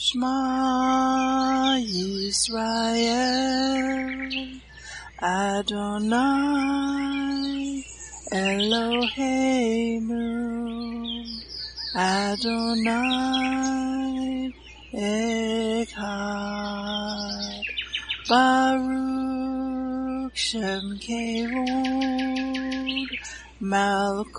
Shema Yisrael Adonai Eloheinu Adonai Echad Baruch Shem Kevod Malkuto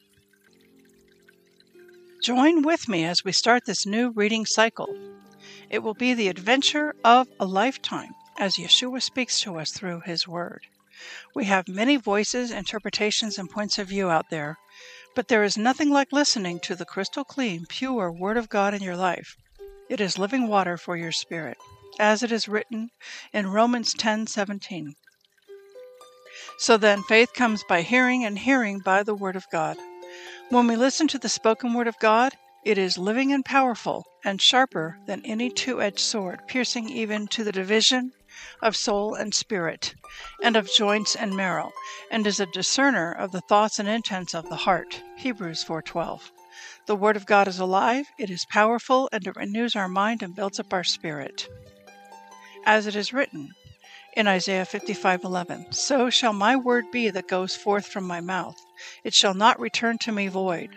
Join with me as we start this new reading cycle. It will be the adventure of a lifetime as Yeshua speaks to us through his word. We have many voices, interpretations, and points of view out there, but there is nothing like listening to the crystal clean, pure Word of God in your life. It is living water for your spirit, as it is written in Romans 10:17. So then faith comes by hearing and hearing by the word of God. When we listen to the spoken word of God, it is living and powerful and sharper than any two-edged sword, piercing even to the division of soul and spirit, and of joints and marrow, and is a discerner of the thoughts and intents of the heart. Hebrews 4:12. The word of God is alive, it is powerful, and it renews our mind and builds up our spirit. As it is written in Isaiah 55:11, "So shall my word be that goes forth from my mouth; it shall not return to me void,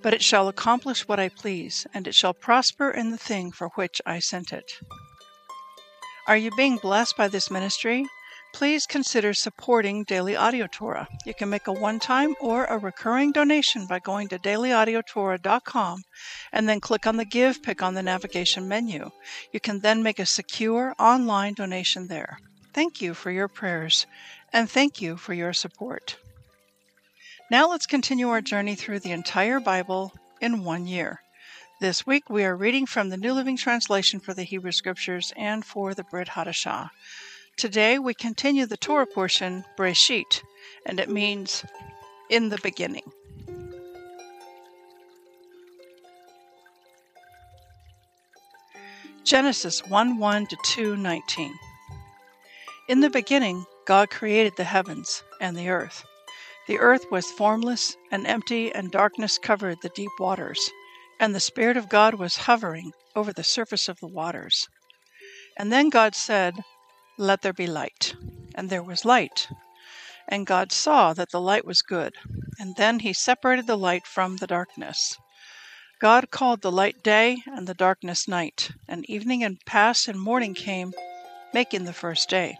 but it shall accomplish what I please, and it shall prosper in the thing for which I sent it." Are you being blessed by this ministry? Please consider supporting Daily Audio Torah. You can make a one time or a recurring donation by going to dailyaudiotorah.com and then click on the Give pick on the navigation menu. You can then make a secure online donation there. Thank you for your prayers and thank you for your support. Now let's continue our journey through the entire Bible in one year. This week we are reading from the New Living Translation for the Hebrew Scriptures and for the Brit Hadashah. Today we continue the Torah portion, Breisheet, and it means in the beginning. Genesis 1 1 to 2 19. In the beginning, God created the heavens and the earth. The earth was formless and empty, and darkness covered the deep waters, and the Spirit of God was hovering over the surface of the waters. And then God said, Let there be light. And there was light. And God saw that the light was good. And then he separated the light from the darkness. God called the light day, and the darkness night. And evening and passed, and morning came, making the first day.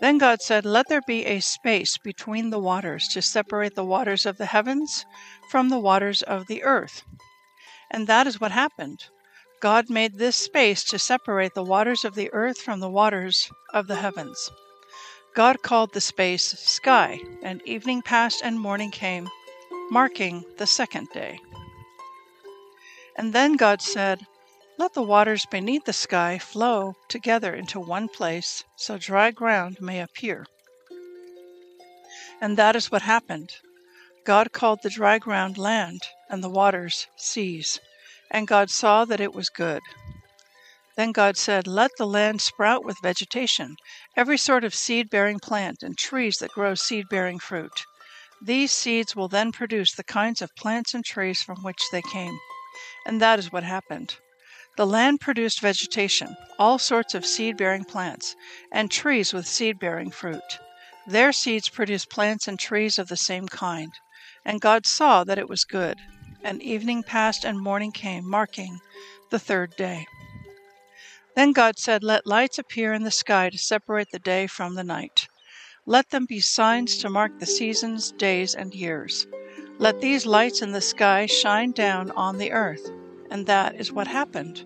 Then God said, Let there be a space between the waters to separate the waters of the heavens from the waters of the earth. And that is what happened. God made this space to separate the waters of the earth from the waters of the heavens. God called the space sky, and evening passed and morning came, marking the second day. And then God said, Let the waters beneath the sky flow together into one place, so dry ground may appear. And that is what happened. God called the dry ground land, and the waters seas. And God saw that it was good. Then God said, Let the land sprout with vegetation, every sort of seed bearing plant, and trees that grow seed bearing fruit. These seeds will then produce the kinds of plants and trees from which they came. And that is what happened. The land produced vegetation, all sorts of seed bearing plants, and trees with seed bearing fruit. Their seeds produced plants and trees of the same kind. And God saw that it was good. And evening passed and morning came, marking the third day. Then God said, Let lights appear in the sky to separate the day from the night. Let them be signs to mark the seasons, days, and years. Let these lights in the sky shine down on the earth. And that is what happened.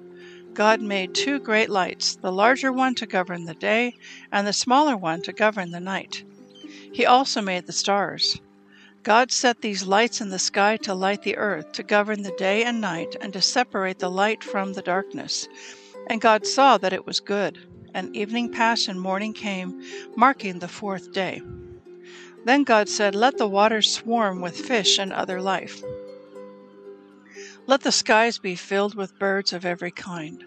God made two great lights, the larger one to govern the day, and the smaller one to govern the night. He also made the stars. God set these lights in the sky to light the earth, to govern the day and night, and to separate the light from the darkness. And God saw that it was good. And evening passed and morning came, marking the fourth day. Then God said, Let the waters swarm with fish and other life. Let the skies be filled with birds of every kind.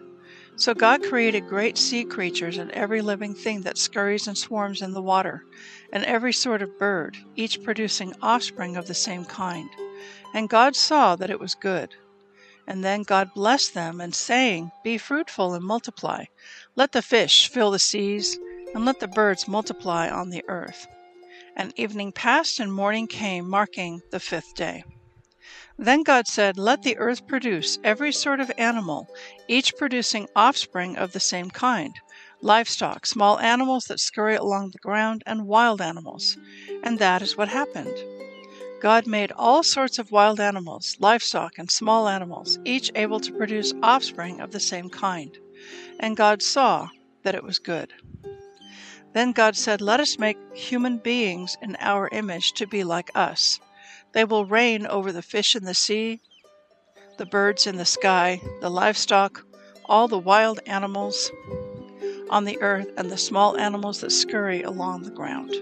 So God created great sea creatures and every living thing that scurries and swarms in the water, and every sort of bird, each producing offspring of the same kind. And God saw that it was good. And then God blessed them, and saying, Be fruitful and multiply. Let the fish fill the seas, and let the birds multiply on the earth. And evening passed, and morning came, marking the fifth day. Then God said, Let the mm. earth produce every sort of animal, each producing offspring of the same kind livestock, small animals that scurry along the ground, and wild animals. And that is what happened. God made all sorts of wild animals, livestock, and small animals, each able to produce offspring of the same kind. And God saw that it was good. Then God said, Let us make human beings in our image to be like us they will reign over the fish in the sea, the birds in the sky, the livestock, all the wild animals on the earth, and the small animals that scurry along the ground.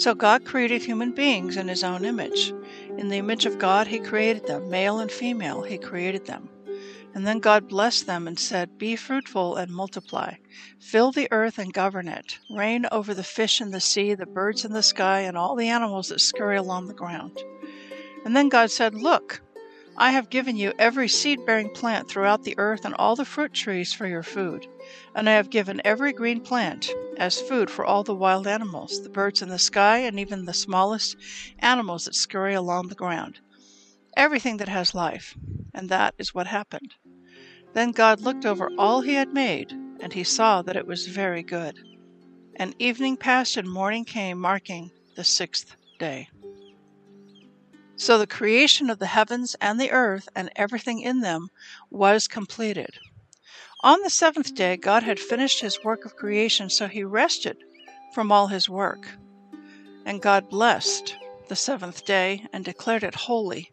So God created human beings in his own image. In the image of God, he created them, male and female, he created them. And then God blessed them and said, Be fruitful and multiply. Fill the earth and govern it. Reign over the fish in the sea, the birds in the sky, and all the animals that scurry along the ground. And then God said, Look, I have given you every seed bearing plant throughout the earth and all the fruit trees for your food. And I have given every green plant as food for all the wild animals, the birds in the sky, and even the smallest animals that scurry along the ground. Everything that has life. And that is what happened. Then God looked over all he had made, and he saw that it was very good. And evening passed and morning came, marking the sixth day. So the creation of the heavens and the earth and everything in them was completed. On the seventh day, God had finished his work of creation, so he rested from all his work. And God blessed the seventh day and declared it holy,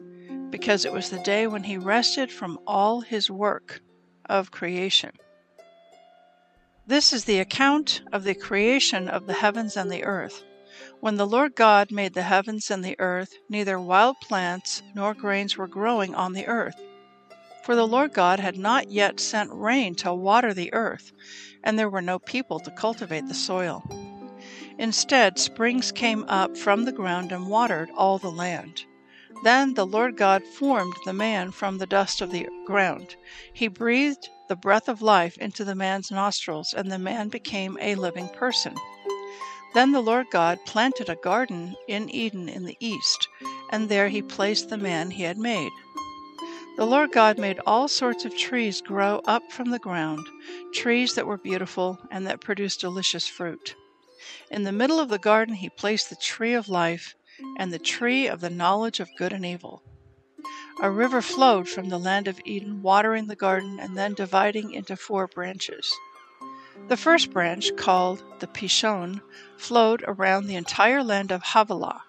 because it was the day when he rested from all his work of creation. This is the account of the creation of the heavens and the earth. When the Lord God made the heavens and the earth, neither wild plants nor grains were growing on the earth. For the Lord God had not yet sent rain to water the earth, and there were no people to cultivate the soil. Instead, springs came up from the ground and watered all the land. Then the Lord God formed the man from the dust of the ground. He breathed the breath of life into the man's nostrils, and the man became a living person. Then the Lord God planted a garden in Eden in the east, and there he placed the man he had made. The Lord God made all sorts of trees grow up from the ground, trees that were beautiful and that produced delicious fruit. In the middle of the garden he placed the tree of life and the tree of the knowledge of good and evil. A river flowed from the land of Eden, watering the garden and then dividing into four branches. The first branch, called the Pishon, flowed around the entire land of Havilah,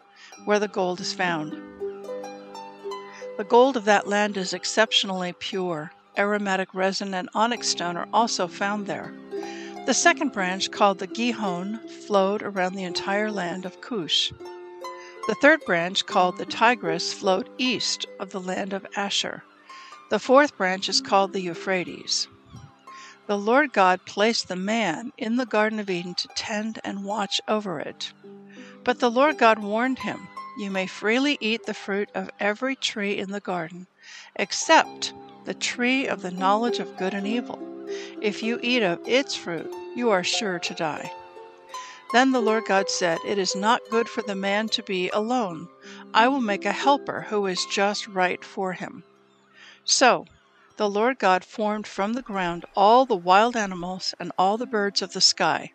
where the gold is found. The gold of that land is exceptionally pure. Aromatic resin and onyx stone are also found there. The second branch, called the Gihon, flowed around the entire land of Cush. The third branch, called the Tigris, flowed east of the land of Asshur. The fourth branch is called the Euphrates. The Lord God placed the man in the Garden of Eden to tend and watch over it. But the Lord God warned him, You may freely eat the fruit of every tree in the garden, except the tree of the knowledge of good and evil. If you eat of its fruit, you are sure to die. Then the Lord God said, It is not good for the man to be alone. I will make a helper who is just right for him. So the Lord God formed from the ground all the wild animals and all the birds of the sky.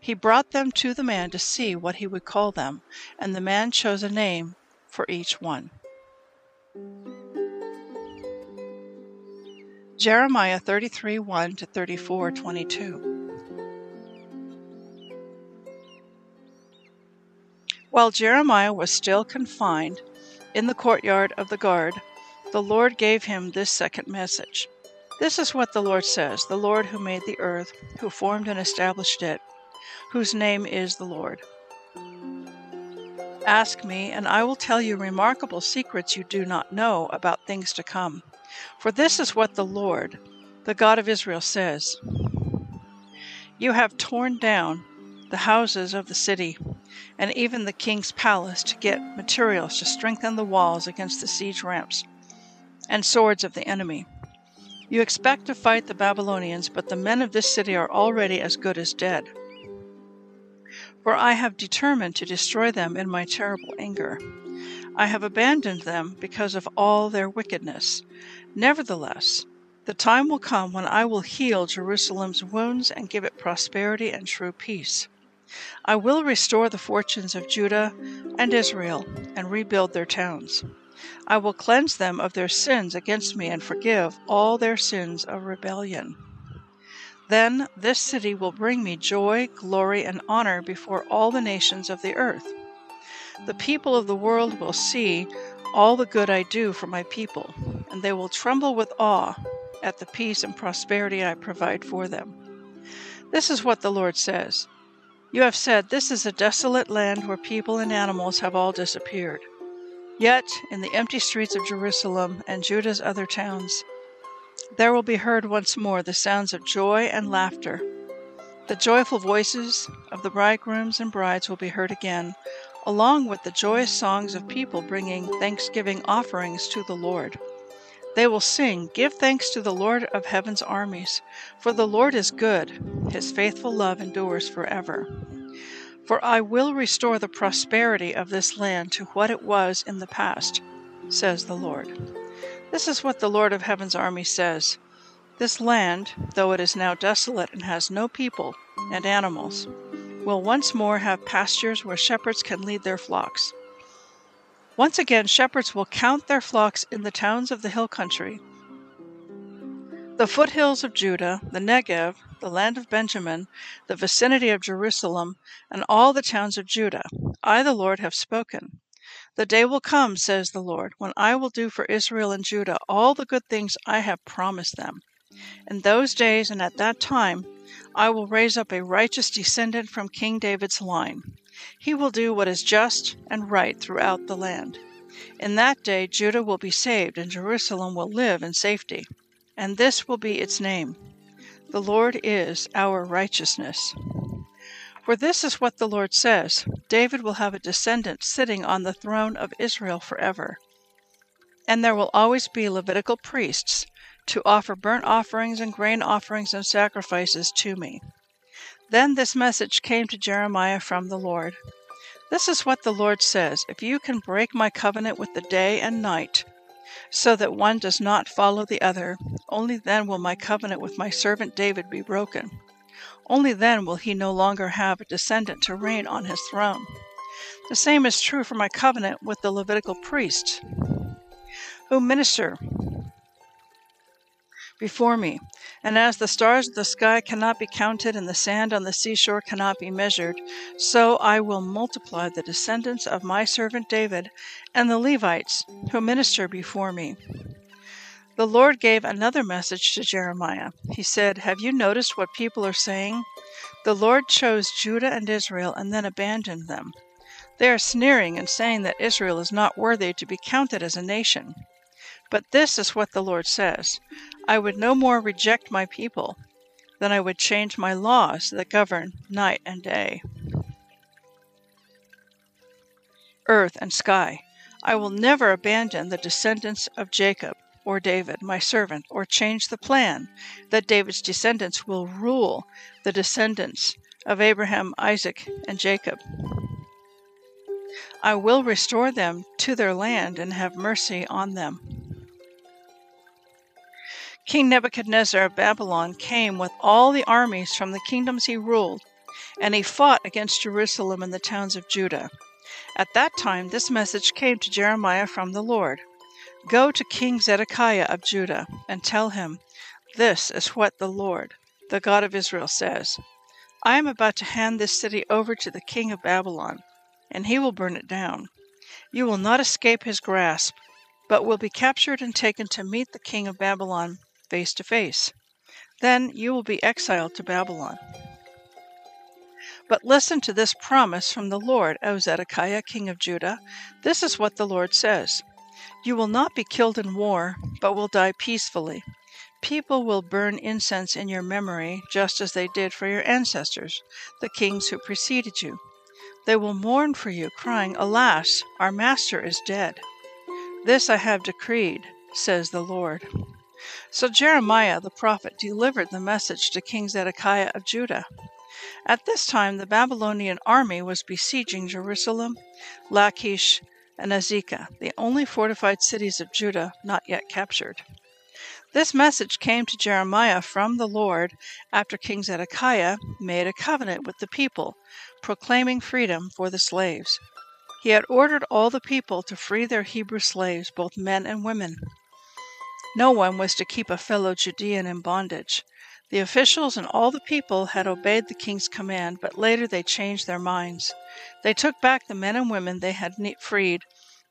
He brought them to the man to see what he would call them, and the man chose a name for each one. Jeremiah 33 1 to 34 22. While Jeremiah was still confined in the courtyard of the guard, the Lord gave him this second message. This is what the Lord says the Lord who made the earth, who formed and established it, whose name is the Lord. Ask me, and I will tell you remarkable secrets you do not know about things to come. For this is what the Lord, the God of Israel, says You have torn down the houses of the city and even the king's palace to get materials to strengthen the walls against the siege ramps and swords of the enemy. You expect to fight the Babylonians, but the men of this city are already as good as dead. For I have determined to destroy them in my terrible anger. I have abandoned them because of all their wickedness. Nevertheless, the time will come when I will heal Jerusalem's wounds and give it prosperity and true peace. I will restore the fortunes of Judah and Israel and rebuild their towns. I will cleanse them of their sins against me and forgive all their sins of rebellion. Then this city will bring me joy, glory, and honor before all the nations of the earth. The people of the world will see all the good I do for my people, and they will tremble with awe at the peace and prosperity I provide for them. This is what the Lord says you have said, This is a desolate land where people and animals have all disappeared. Yet, in the empty streets of Jerusalem and Judah's other towns, there will be heard once more the sounds of joy and laughter. The joyful voices of the bridegrooms and brides will be heard again, along with the joyous songs of people bringing thanksgiving offerings to the Lord. They will sing, Give thanks to the Lord of heaven's armies, for the Lord is good, his faithful love endures forever. For I will restore the prosperity of this land to what it was in the past, says the Lord. This is what the Lord of heaven's army says This land, though it is now desolate and has no people and animals, will once more have pastures where shepherds can lead their flocks. Once again, shepherds will count their flocks in the towns of the hill country. The foothills of Judah, the Negev, the land of Benjamin, the vicinity of Jerusalem, and all the towns of Judah. I, the Lord, have spoken. The day will come, says the Lord, when I will do for Israel and Judah all the good things I have promised them. In those days and at that time, I will raise up a righteous descendant from King David's line. He will do what is just and right throughout the land. In that day Judah will be saved, and Jerusalem will live in safety. And this will be its name The Lord is our righteousness. For this is what the Lord says David will have a descendant sitting on the throne of Israel forever. And there will always be Levitical priests to offer burnt offerings and grain offerings and sacrifices to me. Then this message came to Jeremiah from the Lord. This is what the Lord says If you can break my covenant with the day and night, so that one does not follow the other, only then will my covenant with my servant David be broken. Only then will he no longer have a descendant to reign on his throne. The same is true for my covenant with the Levitical priests, who minister before me. And as the stars of the sky cannot be counted and the sand on the seashore cannot be measured, so I will multiply the descendants of my servant David and the Levites who minister before me. The Lord gave another message to Jeremiah. He said, Have you noticed what people are saying? The Lord chose Judah and Israel and then abandoned them. They are sneering and saying that Israel is not worthy to be counted as a nation. But this is what the Lord says I would no more reject my people than I would change my laws that govern night and day. Earth and sky. I will never abandon the descendants of Jacob or David, my servant, or change the plan that David's descendants will rule the descendants of Abraham, Isaac, and Jacob. I will restore them to their land and have mercy on them. King Nebuchadnezzar of Babylon came with all the armies from the kingdoms he ruled, and he fought against Jerusalem and the towns of Judah. At that time, this message came to Jeremiah from the Lord Go to King Zedekiah of Judah and tell him, This is what the Lord, the God of Israel, says I am about to hand this city over to the king of Babylon. and he will burn it down. You will not escape his grasp, but will be captured and taken to meet the king of Babylon face to face. Then you will be exiled to Babylon. But listen to this promise from the Lord, O Zedekiah, king of Judah. This is what the Lord says You will not be killed in war, but will die peacefully. People will burn incense in your memory, just as they did for your ancestors, the kings who preceded you. They will mourn for you, crying, Alas, our master is dead. This I have decreed, says the Lord. So Jeremiah the prophet delivered the message to King Zedekiah of Judah. At this time, the Babylonian army was besieging Jerusalem, Lachish, and Azekah, the only fortified cities of Judah not yet captured. This message came to Jeremiah from the Lord after King Zedekiah made a covenant with the people, proclaiming freedom for the slaves. He had ordered all the people to free their Hebrew slaves, both men and women. No one was to keep a fellow Judean in bondage. The officials and all the people had obeyed the king's command, but later they changed their minds. They took back the men and women they had freed,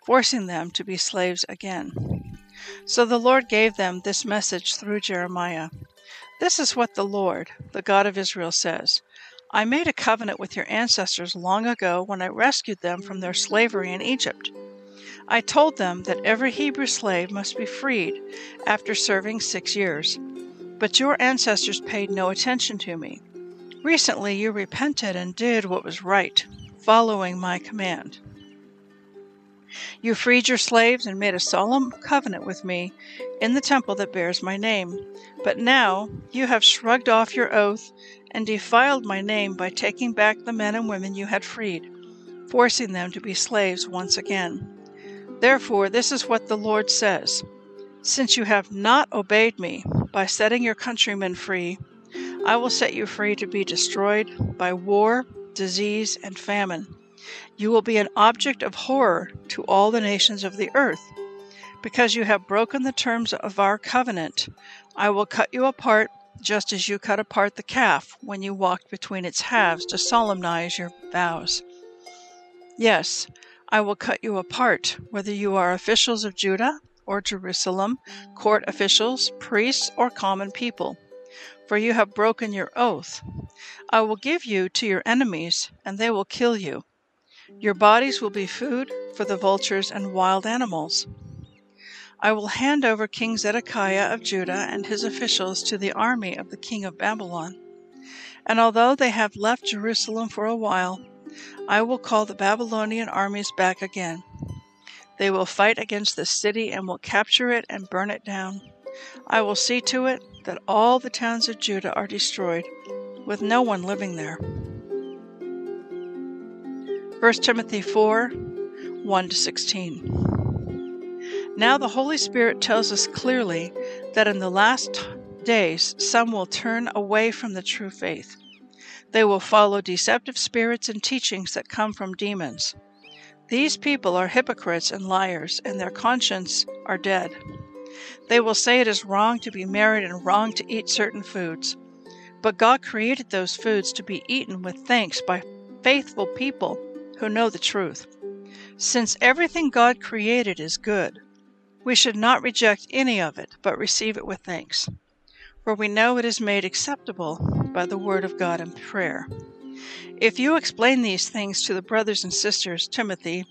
forcing them to be slaves again. So the Lord gave them this message through Jeremiah This is what the Lord, the God of Israel, says I made a covenant with your ancestors long ago when I rescued them from their slavery in Egypt. I told them that every Hebrew slave must be freed after serving six years. But your ancestors paid no attention to me. Recently you repented and did what was right, following my command. You freed your slaves and made a solemn covenant with me in the temple that bears my name. But now you have shrugged off your oath and defiled my name by taking back the men and women you had freed, forcing them to be slaves once again. Therefore, this is what the Lord says Since you have not obeyed me, by setting your countrymen free, I will set you free to be destroyed by war, disease, and famine. You will be an object of horror to all the nations of the earth. Because you have broken the terms of our covenant, I will cut you apart just as you cut apart the calf when you walked between its halves to solemnize your vows. Yes, I will cut you apart, whether you are officials of Judah or Jerusalem, court officials, priests, or common people. For you have broken your oath. I will give you to your enemies, and they will kill you. Your bodies will be food for the vultures and wild animals. I will hand over King Zedekiah of Judah and his officials to the army of the king of Babylon. And although they have left Jerusalem for a while, I will call the Babylonian armies back again. They will fight against the city and will capture it and burn it down. I will see to it that all the towns of Judah are destroyed, with no one living there. 1 Timothy 4 1 16. Now the Holy Spirit tells us clearly that in the last days some will turn away from the true faith. They will follow deceptive spirits and teachings that come from demons. These people are hypocrites and liars, and their conscience are dead. They will say it is wrong to be married and wrong to eat certain foods. But God created those foods to be eaten with thanks by faithful people who know the truth. Since everything God created is good, we should not reject any of it, but receive it with thanks. For we know it is made acceptable by the word of God and prayer. If you explain these things to the brothers and sisters, Timothy,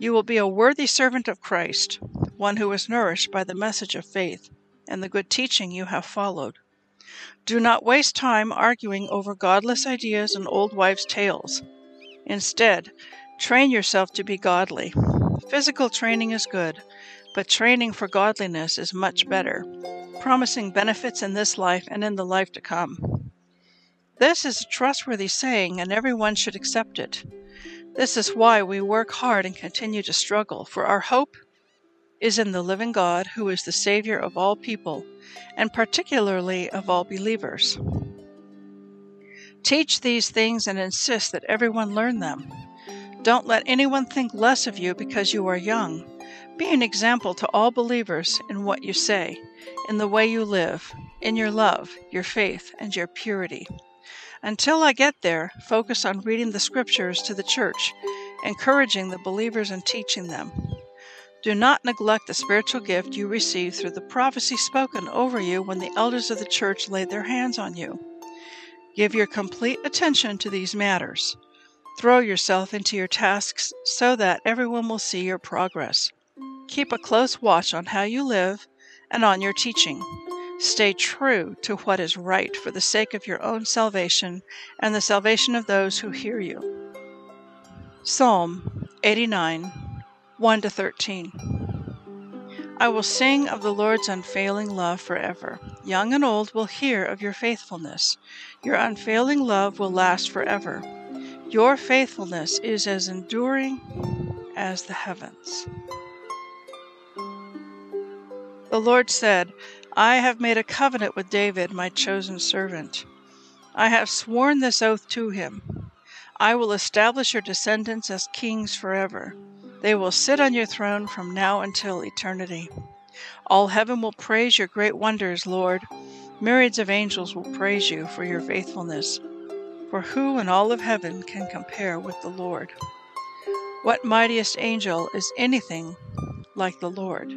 you will be a worthy servant of Christ, one who is nourished by the message of faith and the good teaching you have followed. Do not waste time arguing over godless ideas and old wives' tales. Instead, train yourself to be godly. Physical training is good, but training for godliness is much better, promising benefits in this life and in the life to come. This is a trustworthy saying, and everyone should accept it. This is why we work hard and continue to struggle, for our hope is in the living God, who is the Savior of all people, and particularly of all believers. Teach these things and insist that everyone learn them. Don't let anyone think less of you because you are young. Be an example to all believers in what you say, in the way you live, in your love, your faith, and your purity. Until I get there, focus on reading the scriptures to the church encouraging the believers and teaching them. Do not neglect the spiritual gift you received through the prophecy spoken over you when the elders of the church laid their hands on you. Give your complete attention to these matters. Throw yourself into your tasks so that everyone will see your progress. Keep a close watch on how you live and on your teaching. Stay true to what is right for the sake of your own salvation and the salvation of those who hear you. Psalm 89 1 13. I will sing of the Lord's unfailing love forever. Young and old will hear of your faithfulness. Your unfailing love will last forever. Your faithfulness is as enduring as the heavens. The Lord said, I have made a covenant with David, my chosen servant. I have sworn this oath to him. I will establish your descendants as kings forever. They will sit on your throne from now until eternity. All heaven will praise your great wonders, Lord. Myriads of angels will praise you for your faithfulness. For who in all of heaven can compare with the Lord? What mightiest angel is anything like the Lord?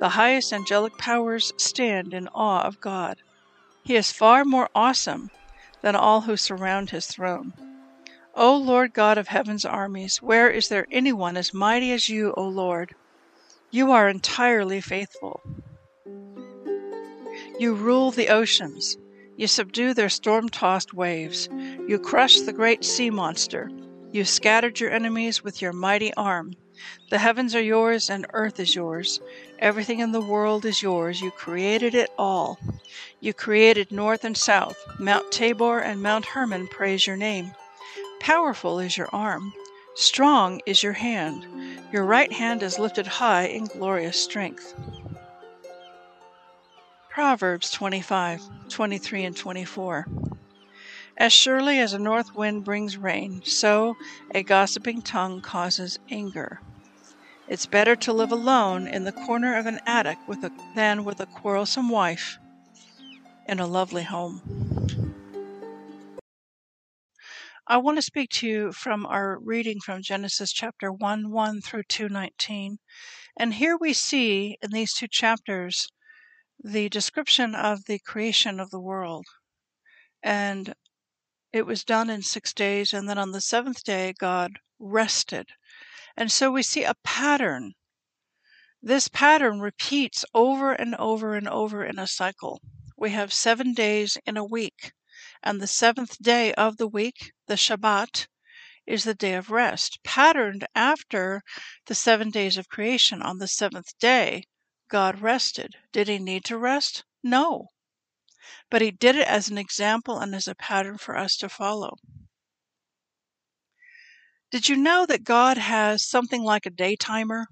The highest angelic powers stand in awe of God. He is far more awesome than all who surround his throne. O Lord God of heaven's armies, where is there anyone as mighty as you, O Lord? You are entirely faithful. You rule the oceans. You subdue their storm tossed waves. You crush the great sea monster. You scattered your enemies with your mighty arm. The heavens are yours and earth is yours. Everything in the world is yours. You created it all. You created north and south. Mount Tabor and Mount Hermon praise your name. Powerful is your arm, strong is your hand. Your right hand is lifted high in glorious strength. Proverbs 25, 23 and 24. As surely as a north wind brings rain, so a gossiping tongue causes anger. It's better to live alone in the corner of an attic with a, than with a quarrelsome wife in a lovely home. I want to speak to you from our reading from Genesis chapter 1 1 through 219. And here we see in these two chapters the description of the creation of the world. And it was done in six days, and then on the seventh day, God rested. And so we see a pattern. This pattern repeats over and over and over in a cycle. We have seven days in a week. And the seventh day of the week, the Shabbat, is the day of rest, patterned after the seven days of creation. On the seventh day, God rested. Did he need to rest? No. But he did it as an example and as a pattern for us to follow. Did you know that God has something like a day timer?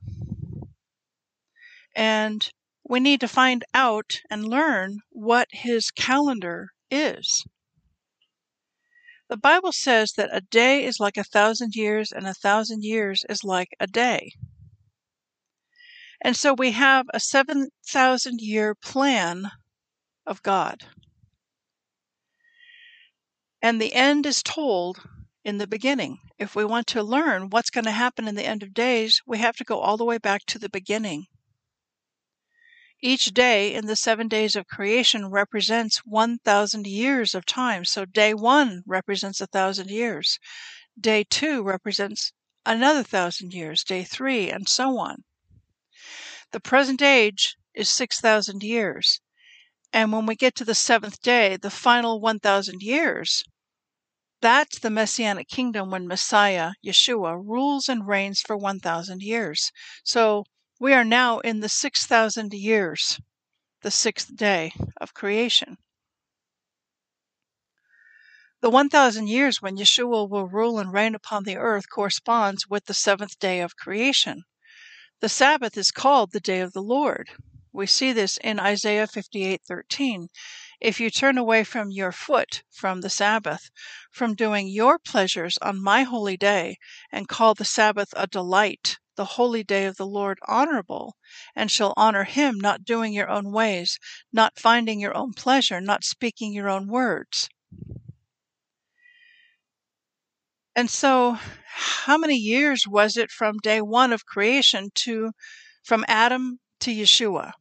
And we need to find out and learn what his calendar is. The Bible says that a day is like a thousand years, and a thousand years is like a day. And so we have a 7,000 year plan of God. And the end is told in the beginning. If we want to learn what's going to happen in the end of days, we have to go all the way back to the beginning. Each day in the seven days of creation represents 1,000 years of time. So day one represents a thousand years. Day two represents another thousand years. Day three, and so on. The present age is 6,000 years. And when we get to the seventh day, the final 1,000 years, that's the Messianic kingdom when Messiah, Yeshua, rules and reigns for 1,000 years. So we are now in the 6,000 years, the sixth day of creation. The 1,000 years when Yeshua will rule and reign upon the earth corresponds with the seventh day of creation. The Sabbath is called the day of the Lord. We see this in Isaiah 58:13. If you turn away from your foot from the Sabbath, from doing your pleasures on my holy day, and call the Sabbath a delight, the holy day of the Lord honorable, and shall honor him, not doing your own ways, not finding your own pleasure, not speaking your own words. And so, how many years was it from day one of creation to from Adam to Yeshua?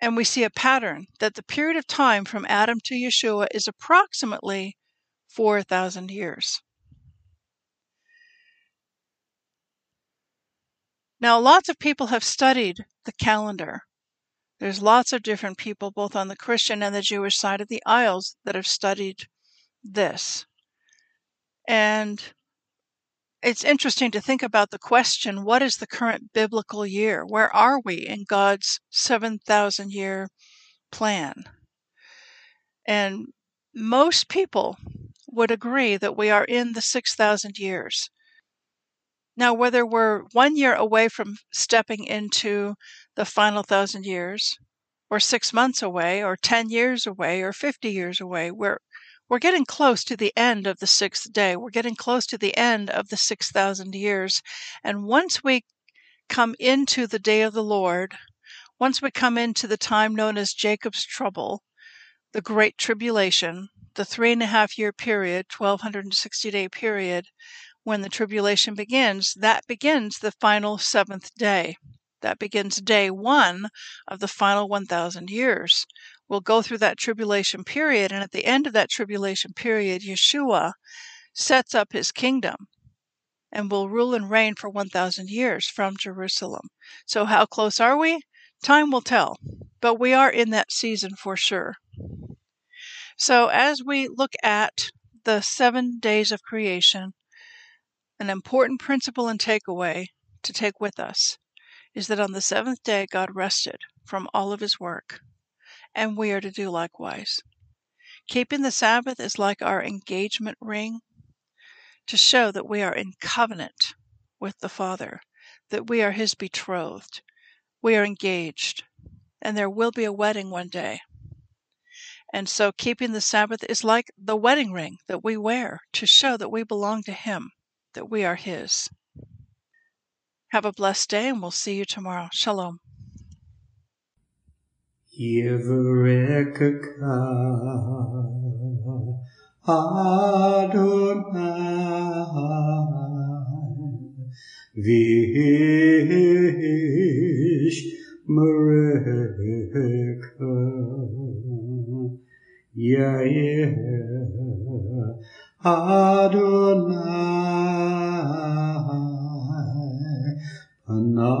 And we see a pattern that the period of time from Adam to Yeshua is approximately 4,000 years. Now, lots of people have studied the calendar. There's lots of different people, both on the Christian and the Jewish side of the aisles, that have studied this. And it's interesting to think about the question what is the current biblical year? Where are we in God's 7,000 year plan? And most people would agree that we are in the 6,000 years. Now, whether we're one year away from stepping into the final thousand years, or six months away, or 10 years away, or 50 years away, we're, we're getting close to the end of the sixth day. We're getting close to the end of the 6,000 years. And once we come into the day of the Lord, once we come into the time known as Jacob's trouble, the Great Tribulation, the three and a half year period, 1260 day period, when the tribulation begins, that begins the final seventh day. That begins day one of the final 1,000 years. We'll go through that tribulation period, and at the end of that tribulation period, Yeshua sets up his kingdom and will rule and reign for 1,000 years from Jerusalem. So, how close are we? Time will tell, but we are in that season for sure. So, as we look at the seven days of creation, an important principle and takeaway to take with us is that on the seventh day God rested from all of his work, and we are to do likewise. Keeping the Sabbath is like our engagement ring to show that we are in covenant with the Father, that we are his betrothed, we are engaged, and there will be a wedding one day. And so keeping the Sabbath is like the wedding ring that we wear to show that we belong to him that we are His. Have a blessed day, and we'll see you tomorrow. Shalom. Vish Mareka Yair Adonai Panavilaka